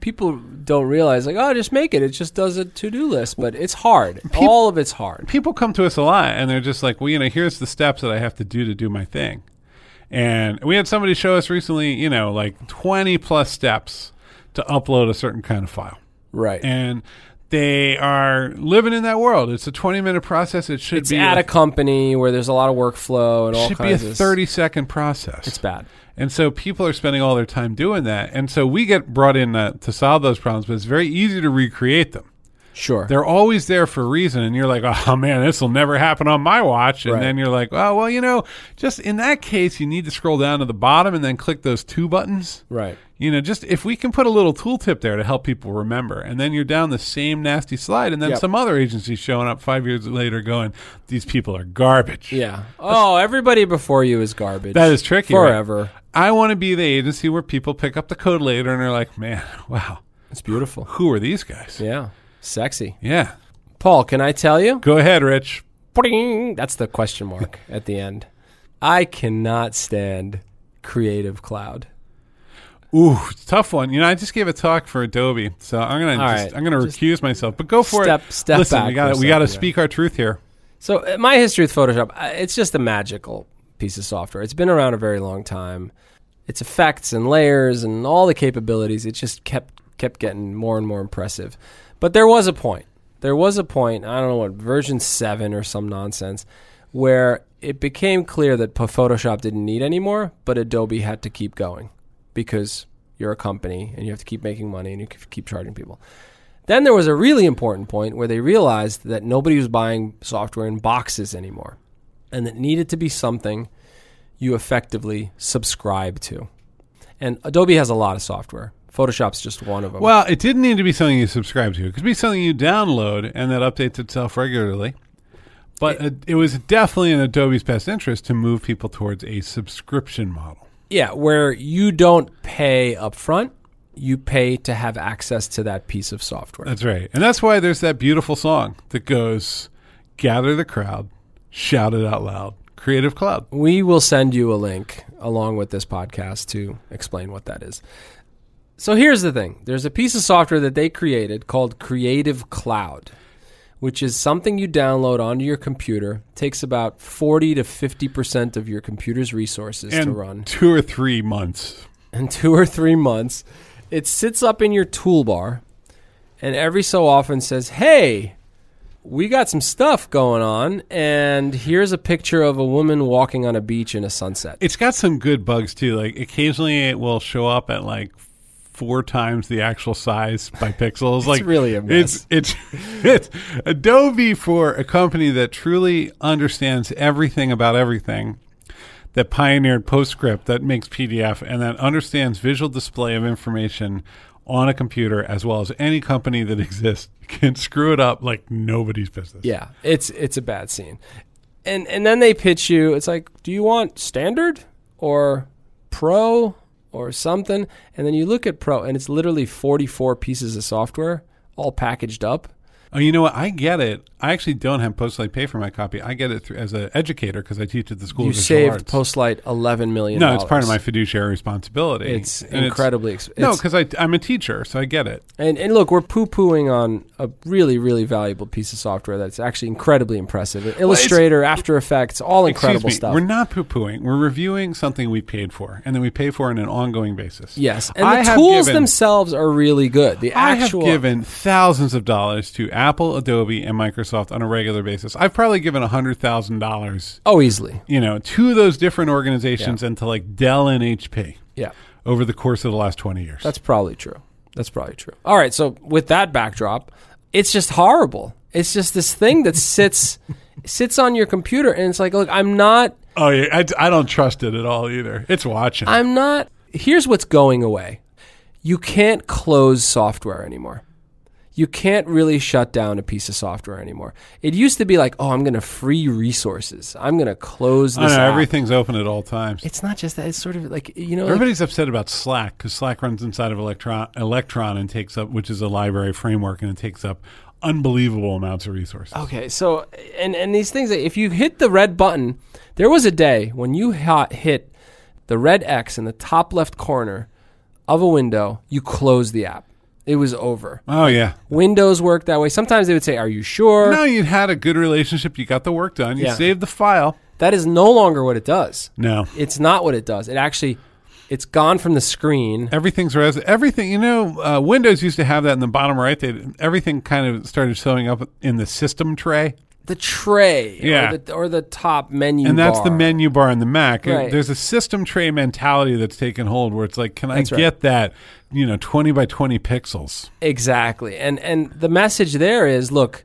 [SPEAKER 2] people don't realize like oh just make it. It just does a to do list, but it's hard. All of it's hard.
[SPEAKER 1] people come to us a lot and they're just like, well, you know, here's the steps that I have to do to do my thing. And we had somebody show us recently, you know, like 20 plus steps to upload a certain kind of file.
[SPEAKER 2] Right.
[SPEAKER 1] And they are living in that world. It's a 20 minute process. It should
[SPEAKER 2] it's
[SPEAKER 1] be
[SPEAKER 2] at
[SPEAKER 1] a,
[SPEAKER 2] a company where there's a lot of workflow and all
[SPEAKER 1] should be a
[SPEAKER 2] kinds of
[SPEAKER 1] 30 second process.
[SPEAKER 2] It's bad.
[SPEAKER 1] And so people are spending all their time doing that. And so we get brought in uh, to solve those problems, but it's very easy to recreate them.
[SPEAKER 2] Sure.
[SPEAKER 1] They're always there for a reason, and you're like, oh man, this will never happen on my watch. And
[SPEAKER 2] Right.
[SPEAKER 1] then you're like, oh well, you know, just in that case, you need to scroll down to the bottom and then click those two buttons.
[SPEAKER 2] right.
[SPEAKER 1] You know, just if we can put a little tooltip there to help people remember, and then you're down the same nasty slide, and then
[SPEAKER 2] Yep.
[SPEAKER 1] some other agency showing up five years later going, these people are garbage.
[SPEAKER 2] Yeah. Oh, everybody before you is garbage.
[SPEAKER 1] That is tricky. right?
[SPEAKER 2] forever.
[SPEAKER 1] I want to be the agency where people pick up the code later and they're like, man, wow,
[SPEAKER 2] It's beautiful.
[SPEAKER 1] who are these guys?
[SPEAKER 2] Yeah. Sexy.
[SPEAKER 1] yeah.
[SPEAKER 2] Paul, can I tell you?
[SPEAKER 1] Go ahead, Rich.
[SPEAKER 2] That's the question mark at the end. I cannot stand Creative Cloud.
[SPEAKER 1] Ooh, it's a tough one. You know, I just gave a talk for Adobe, so I'm gonna
[SPEAKER 2] All
[SPEAKER 1] just,
[SPEAKER 2] right.
[SPEAKER 1] I'm gonna
[SPEAKER 2] Just
[SPEAKER 1] recuse myself. But go for
[SPEAKER 2] step-
[SPEAKER 1] it.
[SPEAKER 2] step
[SPEAKER 1] Listen,
[SPEAKER 2] back
[SPEAKER 1] we got we got to speak our truth here.
[SPEAKER 2] So uh, my history with Photoshop, uh, it's just a magical piece of software. It's been around a very long time. Its effects and layers and all the capabilities, it just kept kept getting more and more impressive. But there was a point. There was a point, I don't know what, version 7 or some nonsense, where it became clear that Photoshop didn't need anymore, but Adobe had to keep going because you're a company and you have to keep making money and you keep charging people. Then there was a really important point where they realized that nobody was buying software in boxes anymore and it needed to be something you effectively subscribe to. And Adobe has a lot of software. Photoshop's just one of them.
[SPEAKER 1] Well, it didn't need to be something you subscribe to. It could be something you download and that updates itself regularly. But it, it was definitely in Adobe's best interest to move people towards a subscription model.
[SPEAKER 2] yeah, where you don't pay upfront, you pay to have access to that piece of software.
[SPEAKER 1] That's right. And that's why there's that beautiful song that goes, Gather the crowd, shout it out loud, Creative Cloud.
[SPEAKER 2] We will send you a link along with this podcast to explain what that is. So here's the thing there's a piece of software that they created called Creative Cloud, which is something you download onto your computer. takes about 40 to 50% of your computer's resources to
[SPEAKER 1] And
[SPEAKER 2] run.
[SPEAKER 1] two or three months.
[SPEAKER 2] And two or three months, it sits up in your toolbar and every so often says, Hey, we got some stuff going on, and here's a picture of a woman walking on a beach in a sunset.
[SPEAKER 1] It's got some good bugs too. Like occasionally it will show up at like four times the actual size by pixels. like
[SPEAKER 2] really a mess.
[SPEAKER 1] It's it's it's Adobe for a company that truly understands everything about everything. That pioneered PostScript, that makes PDF, and that understands visual display of information on a computer as well as any company that exists can screw it up like nobody's business.
[SPEAKER 2] Yeah, it's it's a bad scene. And and then they pitch you. It's like, do you want standard or pro or something? And then you look at pro, and it's literally forty four pieces of software all packaged up.
[SPEAKER 1] Oh, you know what? I get it. I actually don't have Postlight pay for my copy. I get it through, as an educator because I teach at the School
[SPEAKER 2] you
[SPEAKER 1] of
[SPEAKER 2] saved
[SPEAKER 1] Arts.
[SPEAKER 2] Postlight eleven million.
[SPEAKER 1] no, it's part of my fiduciary responsibility.
[SPEAKER 2] It's
[SPEAKER 1] And
[SPEAKER 2] incredibly. Ex-
[SPEAKER 1] no, because I'm a teacher, so I get it.
[SPEAKER 2] and and look, we're poo pooing on a really really valuable piece of software that's actually incredibly impressive. Illustrator, After Effects, all incredible
[SPEAKER 1] me.
[SPEAKER 2] stuff.
[SPEAKER 1] We're not poo pooing. We're reviewing something we paid for, and then we pay for on an ongoing basis.
[SPEAKER 2] yes, and
[SPEAKER 1] I
[SPEAKER 2] the tools
[SPEAKER 1] given-
[SPEAKER 2] themselves are really good. The
[SPEAKER 1] I have given thousands of dollars to Apple, Adobe, and Microsoft on a regular basis. I've probably given hundred thousand dollars,
[SPEAKER 2] oh easily.
[SPEAKER 1] you know, to those different organizations and to like Dell and HP
[SPEAKER 2] Yeah.
[SPEAKER 1] over the course of the last twenty years.
[SPEAKER 2] That's probably true. That's probably true. All right, so with that backdrop, it's just horrible. It's just this thing that sits sits on your computer and it's like, look, I'm not
[SPEAKER 1] Oh yeah, I, I don't trust it at all either. It's watching.
[SPEAKER 2] I'm not. Here's what's going away. You can't close software anymore. You can't really shut down a piece of software anymore. It used to be like, oh, I'm going to free resources. I'm going to close this.
[SPEAKER 1] know,
[SPEAKER 2] app.
[SPEAKER 1] everything's open at all times.
[SPEAKER 2] It's not just that. It's sort of like you know. like-
[SPEAKER 1] Everybody's upset about Slack because Slack runs inside of Electron, Electron and takes up, which is a library framework, and it takes up unbelievable amounts of resources.
[SPEAKER 2] Okay, so and and these things, that if you hit the red button, there was a day when you hot hit the red X in the top left corner of a window, you close the app. It was over.
[SPEAKER 1] Oh yeah.
[SPEAKER 2] Windows work that way. Sometimes they would say, "Are you sure?"
[SPEAKER 1] No, you had a good relationship. You got the work done. You
[SPEAKER 2] Yeah.
[SPEAKER 1] saved the file.
[SPEAKER 2] That is no longer what it does.
[SPEAKER 1] No,
[SPEAKER 2] It's not what it does. It actually, it's gone from the screen.
[SPEAKER 1] everything's res. Everything you know. Uh, Windows used to have that in the bottom right. They everything kind of started showing up in the system tray,
[SPEAKER 2] The tray,
[SPEAKER 1] Yeah.
[SPEAKER 2] or, the, or the top menu,
[SPEAKER 1] and that's the menu bar in the Mac.
[SPEAKER 2] Right.
[SPEAKER 1] There's a system tray mentality that's taken hold, where it's like, can I
[SPEAKER 2] That's right.
[SPEAKER 1] get that? You know, twenty by twenty pixels.
[SPEAKER 2] Exactly. And and the message there is, look,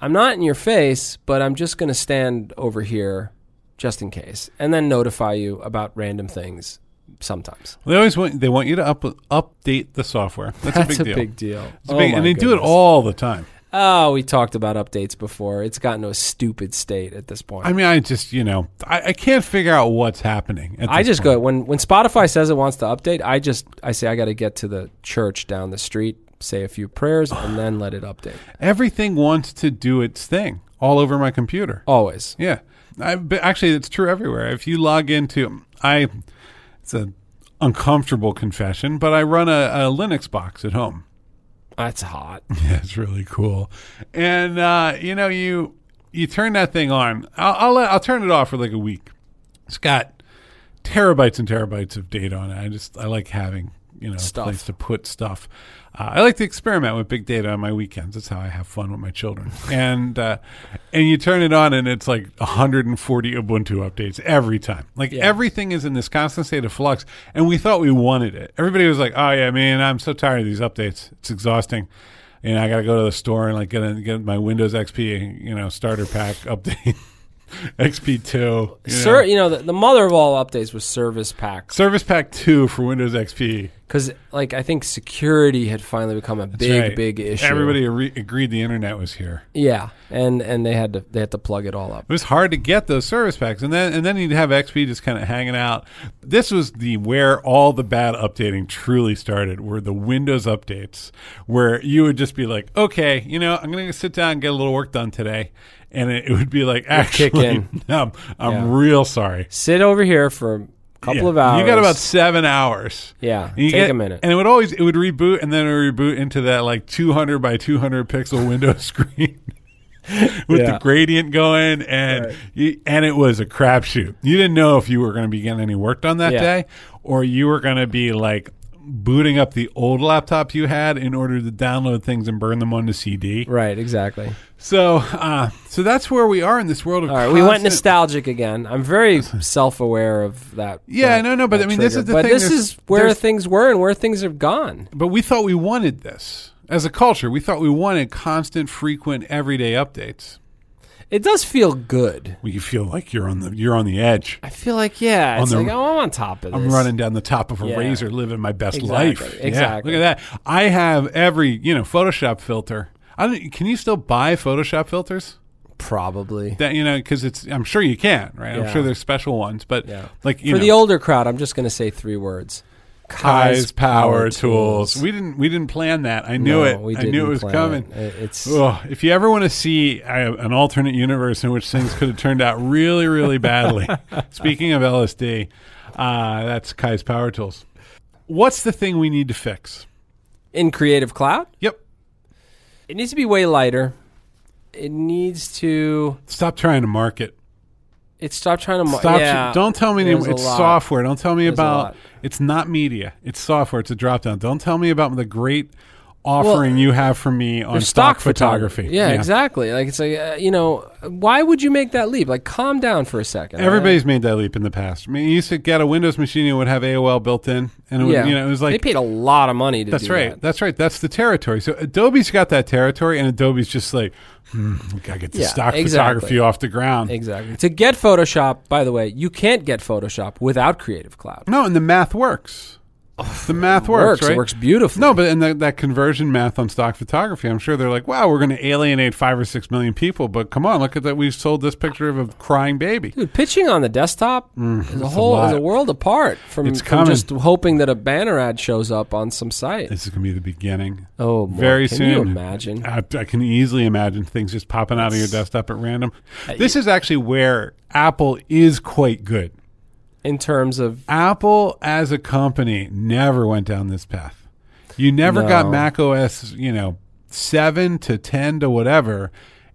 [SPEAKER 2] I'm not in your face, but I'm just going to stand over here just in case and then notify you about random things sometimes.
[SPEAKER 1] They always want they want you to up, update the software. That's,
[SPEAKER 2] That's
[SPEAKER 1] a big deal.
[SPEAKER 2] deal.
[SPEAKER 1] It's a
[SPEAKER 2] Oh
[SPEAKER 1] big- and they do it all the time.
[SPEAKER 2] Oh, we talked about updates before. It's gotten to a stupid state at this point.
[SPEAKER 1] I mean, I just you know, I, I can't figure out what's happening.
[SPEAKER 2] I just
[SPEAKER 1] point.
[SPEAKER 2] go when when Spotify says it wants to update. I just I say I got to get to the church down the street, say a few prayers, and then let it update.
[SPEAKER 1] Everything wants to do its thing all over my computer.
[SPEAKER 2] Always.
[SPEAKER 1] Yeah, I, but actually, it's true everywhere. If you log into, I, it's a uncomfortable confession, but I run a, a Linux box at home.
[SPEAKER 2] That's hot.
[SPEAKER 1] Yeah, it's really cool. And uh, you know, you you turn that thing on. I'll I'll, I'll turn it off for like a week. It's got terabytes and terabytes of data on it. I just I like having you know
[SPEAKER 2] Stuff.
[SPEAKER 1] place to put stuff. Uh, I like to experiment with big data on my weekends. That's how I have fun with my children. and uh, and you turn it on, and it's like 140 Ubuntu updates every time. Like
[SPEAKER 2] Yeah.
[SPEAKER 1] everything is in this constant state of flux. And we thought we wanted it. Everybody was like, "Oh yeah, man, I'm so tired of these updates. It's exhausting." And I got to go to the store and like get a, get my Windows XP, you know, starter pack update, XP two, you know.
[SPEAKER 2] You know the, the mother of all updates was Service Pack
[SPEAKER 1] Service Pack two for Windows XP.
[SPEAKER 2] because like I think security had finally become a
[SPEAKER 1] That's
[SPEAKER 2] big
[SPEAKER 1] right.
[SPEAKER 2] big issue.
[SPEAKER 1] Everybody re- agreed the internet was here.
[SPEAKER 2] yeah, and and they had to they had to plug it all up.
[SPEAKER 1] It was hard to get those service packs, and then and then you'd have XP just kind of hanging out. This was the where all the bad updating truly started. Were the Windows updates where you would just be like, okay, you know, I'm going to sit down and get a little work done today, and it, would be like, actually,
[SPEAKER 2] kick in.
[SPEAKER 1] I'm, I'm
[SPEAKER 2] Yeah.
[SPEAKER 1] real sorry.
[SPEAKER 2] Sit over here for a couple
[SPEAKER 1] Yeah.
[SPEAKER 2] of hours.
[SPEAKER 1] You got about seven hours.
[SPEAKER 2] yeah. Take
[SPEAKER 1] get-
[SPEAKER 2] a minute.
[SPEAKER 1] and it would always it would reboot, and then it would reboot into that like 200 by 200 pixel window screen with
[SPEAKER 2] Yeah.
[SPEAKER 1] the gradient going, and
[SPEAKER 2] Right.
[SPEAKER 1] you, and it was a crapshoot. You didn't know if you were going to be getting any work done that day, or you were going to be like booting up the old laptop you had in order to download things and burn them onto CD.
[SPEAKER 2] right, exactly.
[SPEAKER 1] So, uh, so that's where we are in this world of.
[SPEAKER 2] All right, we went nostalgic again. I'm very self-aware of that.
[SPEAKER 1] Yeah,
[SPEAKER 2] that-
[SPEAKER 1] no, no, but I mean, this is the
[SPEAKER 2] but
[SPEAKER 1] thing,
[SPEAKER 2] this is where
[SPEAKER 1] there's-
[SPEAKER 2] things were and where things have gone.
[SPEAKER 1] But we thought we wanted this as a culture. We thought we wanted constant, frequent, everyday updates.
[SPEAKER 2] It does feel good.
[SPEAKER 1] Well, you feel like you're on the you're on the edge.
[SPEAKER 2] I feel like yeah, it's
[SPEAKER 1] the-
[SPEAKER 2] like oh, I'm on top of this.
[SPEAKER 1] I'm running down the top of a
[SPEAKER 2] Yeah.
[SPEAKER 1] razor, living my best
[SPEAKER 2] Exactly,
[SPEAKER 1] life. Yeah,
[SPEAKER 2] exactly.
[SPEAKER 1] look at that. I have every you know Photoshop filter. I don't, can you still buy Photoshop filters?
[SPEAKER 2] probably.
[SPEAKER 1] That you know because it's I'm sure you can, right? I'm sure there's special ones, but
[SPEAKER 2] Yeah.
[SPEAKER 1] like you
[SPEAKER 2] For
[SPEAKER 1] know,
[SPEAKER 2] the older crowd, I'm just going to say three words.
[SPEAKER 1] Kai's Power Tools. We didn't we didn't plan that. I knew
[SPEAKER 2] No,
[SPEAKER 1] it.
[SPEAKER 2] we
[SPEAKER 1] I knew it was coming.
[SPEAKER 2] It- It's
[SPEAKER 1] Ugh, if you ever want to see uh, an alternate universe in which things could have turned out really, really badly, speaking of LSD, uh, that's Kai's Power Tools. What's the thing we need to fix?
[SPEAKER 2] in Creative Cloud.
[SPEAKER 1] Yep.
[SPEAKER 2] It needs to be way lighter. It needs to.
[SPEAKER 1] Stop trying to market.
[SPEAKER 2] It stop trying to. Mar-
[SPEAKER 1] Stop.
[SPEAKER 2] yeah,
[SPEAKER 1] don't tell me
[SPEAKER 2] there's a
[SPEAKER 1] it's
[SPEAKER 2] lot.
[SPEAKER 1] software. Don't tell me
[SPEAKER 2] a
[SPEAKER 1] about.
[SPEAKER 2] lot.
[SPEAKER 1] It's not media. It's software. It's a drop down. Don't tell me about the great offering you have for me on
[SPEAKER 2] There's
[SPEAKER 1] stock, photography.
[SPEAKER 2] Yeah, exactly. Like it's like uh, you know, why would you make that leap? Like, calm down for a second. all right?
[SPEAKER 1] Everybody's made that leap in the past. I mean, you used to get a Windows machine and would have AOL built in, and it would,
[SPEAKER 2] yeah,
[SPEAKER 1] you know, it was like they
[SPEAKER 2] paid a lot of money to
[SPEAKER 1] that's
[SPEAKER 2] do
[SPEAKER 1] right,
[SPEAKER 2] that.
[SPEAKER 1] that's right, that's the territory. So Adobe's got that territory, and Adobe's just like, hmm, gotta get the
[SPEAKER 2] Yeah,
[SPEAKER 1] stock
[SPEAKER 2] exactly.
[SPEAKER 1] photography off the ground.
[SPEAKER 2] Exactly. To get Photoshop, by the way, you can't get Photoshop without Creative Cloud.
[SPEAKER 1] No, and the math works. The math works,
[SPEAKER 2] It
[SPEAKER 1] right?
[SPEAKER 2] works beautifully.
[SPEAKER 1] No, but in the, that conversion math on stock photography, I'm sure they're like, wow, we're going to alienate five or six million people. But come on, look at that. We've sold this picture of a crying baby.
[SPEAKER 2] Dude, pitching on the desktop is a
[SPEAKER 1] Mm, a
[SPEAKER 2] whole is a world apart from, from just hoping that a banner ad shows up on some site.
[SPEAKER 1] This is going to be the beginning.
[SPEAKER 2] oh, boy.
[SPEAKER 1] very
[SPEAKER 2] Can
[SPEAKER 1] soon.
[SPEAKER 2] you imagine?
[SPEAKER 1] I, I can easily imagine things just popping out of your desktop at random. This is actually where Apple is quite good.
[SPEAKER 2] In terms of
[SPEAKER 1] Apple as a company never went down this path. You never
[SPEAKER 2] No.
[SPEAKER 1] got Mac OS, you know, 7 to 10 to whatever,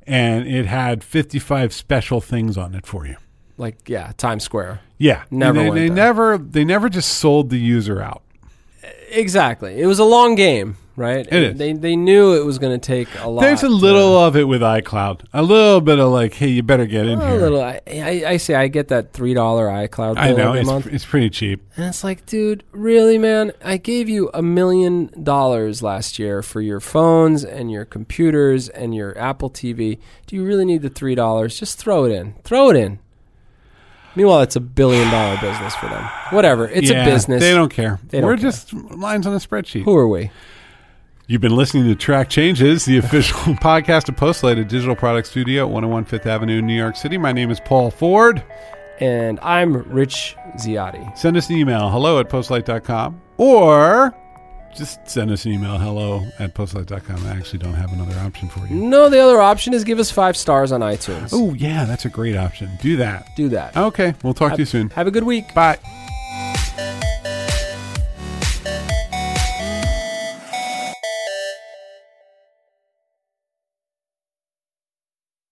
[SPEAKER 1] and it had 55 special things on it for you.
[SPEAKER 2] like yeah, Times Square.
[SPEAKER 1] Yeah.
[SPEAKER 2] Never
[SPEAKER 1] they,
[SPEAKER 2] went
[SPEAKER 1] they
[SPEAKER 2] there.
[SPEAKER 1] never they never just sold the user out.
[SPEAKER 2] Exactly. It was a long game, right?
[SPEAKER 1] It is.
[SPEAKER 2] They they knew it was going to take a lot.
[SPEAKER 1] There's a
[SPEAKER 2] to-
[SPEAKER 1] little of it with iCloud. A little bit of like, hey, you better get in
[SPEAKER 2] a
[SPEAKER 1] here.
[SPEAKER 2] little. I, I, I say I get that three dollar iCloud bill
[SPEAKER 1] I know
[SPEAKER 2] every
[SPEAKER 1] it's,
[SPEAKER 2] month,
[SPEAKER 1] it's pretty cheap.
[SPEAKER 2] and it's like, dude, really, man? I gave you a million dollars last year for your phones and your computers and your Apple TV. Do you really need the three dollars? Just throw it in. Throw it in. Meanwhile, it's a billion dollar business for them. Whatever. It's
[SPEAKER 1] Yeah,
[SPEAKER 2] a business.
[SPEAKER 1] They don't care.
[SPEAKER 2] They don't
[SPEAKER 1] We're
[SPEAKER 2] care.
[SPEAKER 1] just lines on a spreadsheet.
[SPEAKER 2] Who are we?
[SPEAKER 1] You've been listening to Track Changes, the official podcast of Postlight, a digital product studio at 101 Fifth Avenue New York City. My name is Paul Ford.
[SPEAKER 2] And I'm Rich Ziade.
[SPEAKER 1] Send us an email, hello at postlight.com, or just send us an email, hello at postlight.com. I actually don't have another option for you.
[SPEAKER 2] No, the other option is give us five stars on iTunes.
[SPEAKER 1] Oh, yeah, that's a great option. Do that.
[SPEAKER 2] Do that.
[SPEAKER 1] Okay, we'll talk to you soon.
[SPEAKER 2] Have a good week.
[SPEAKER 1] Bye.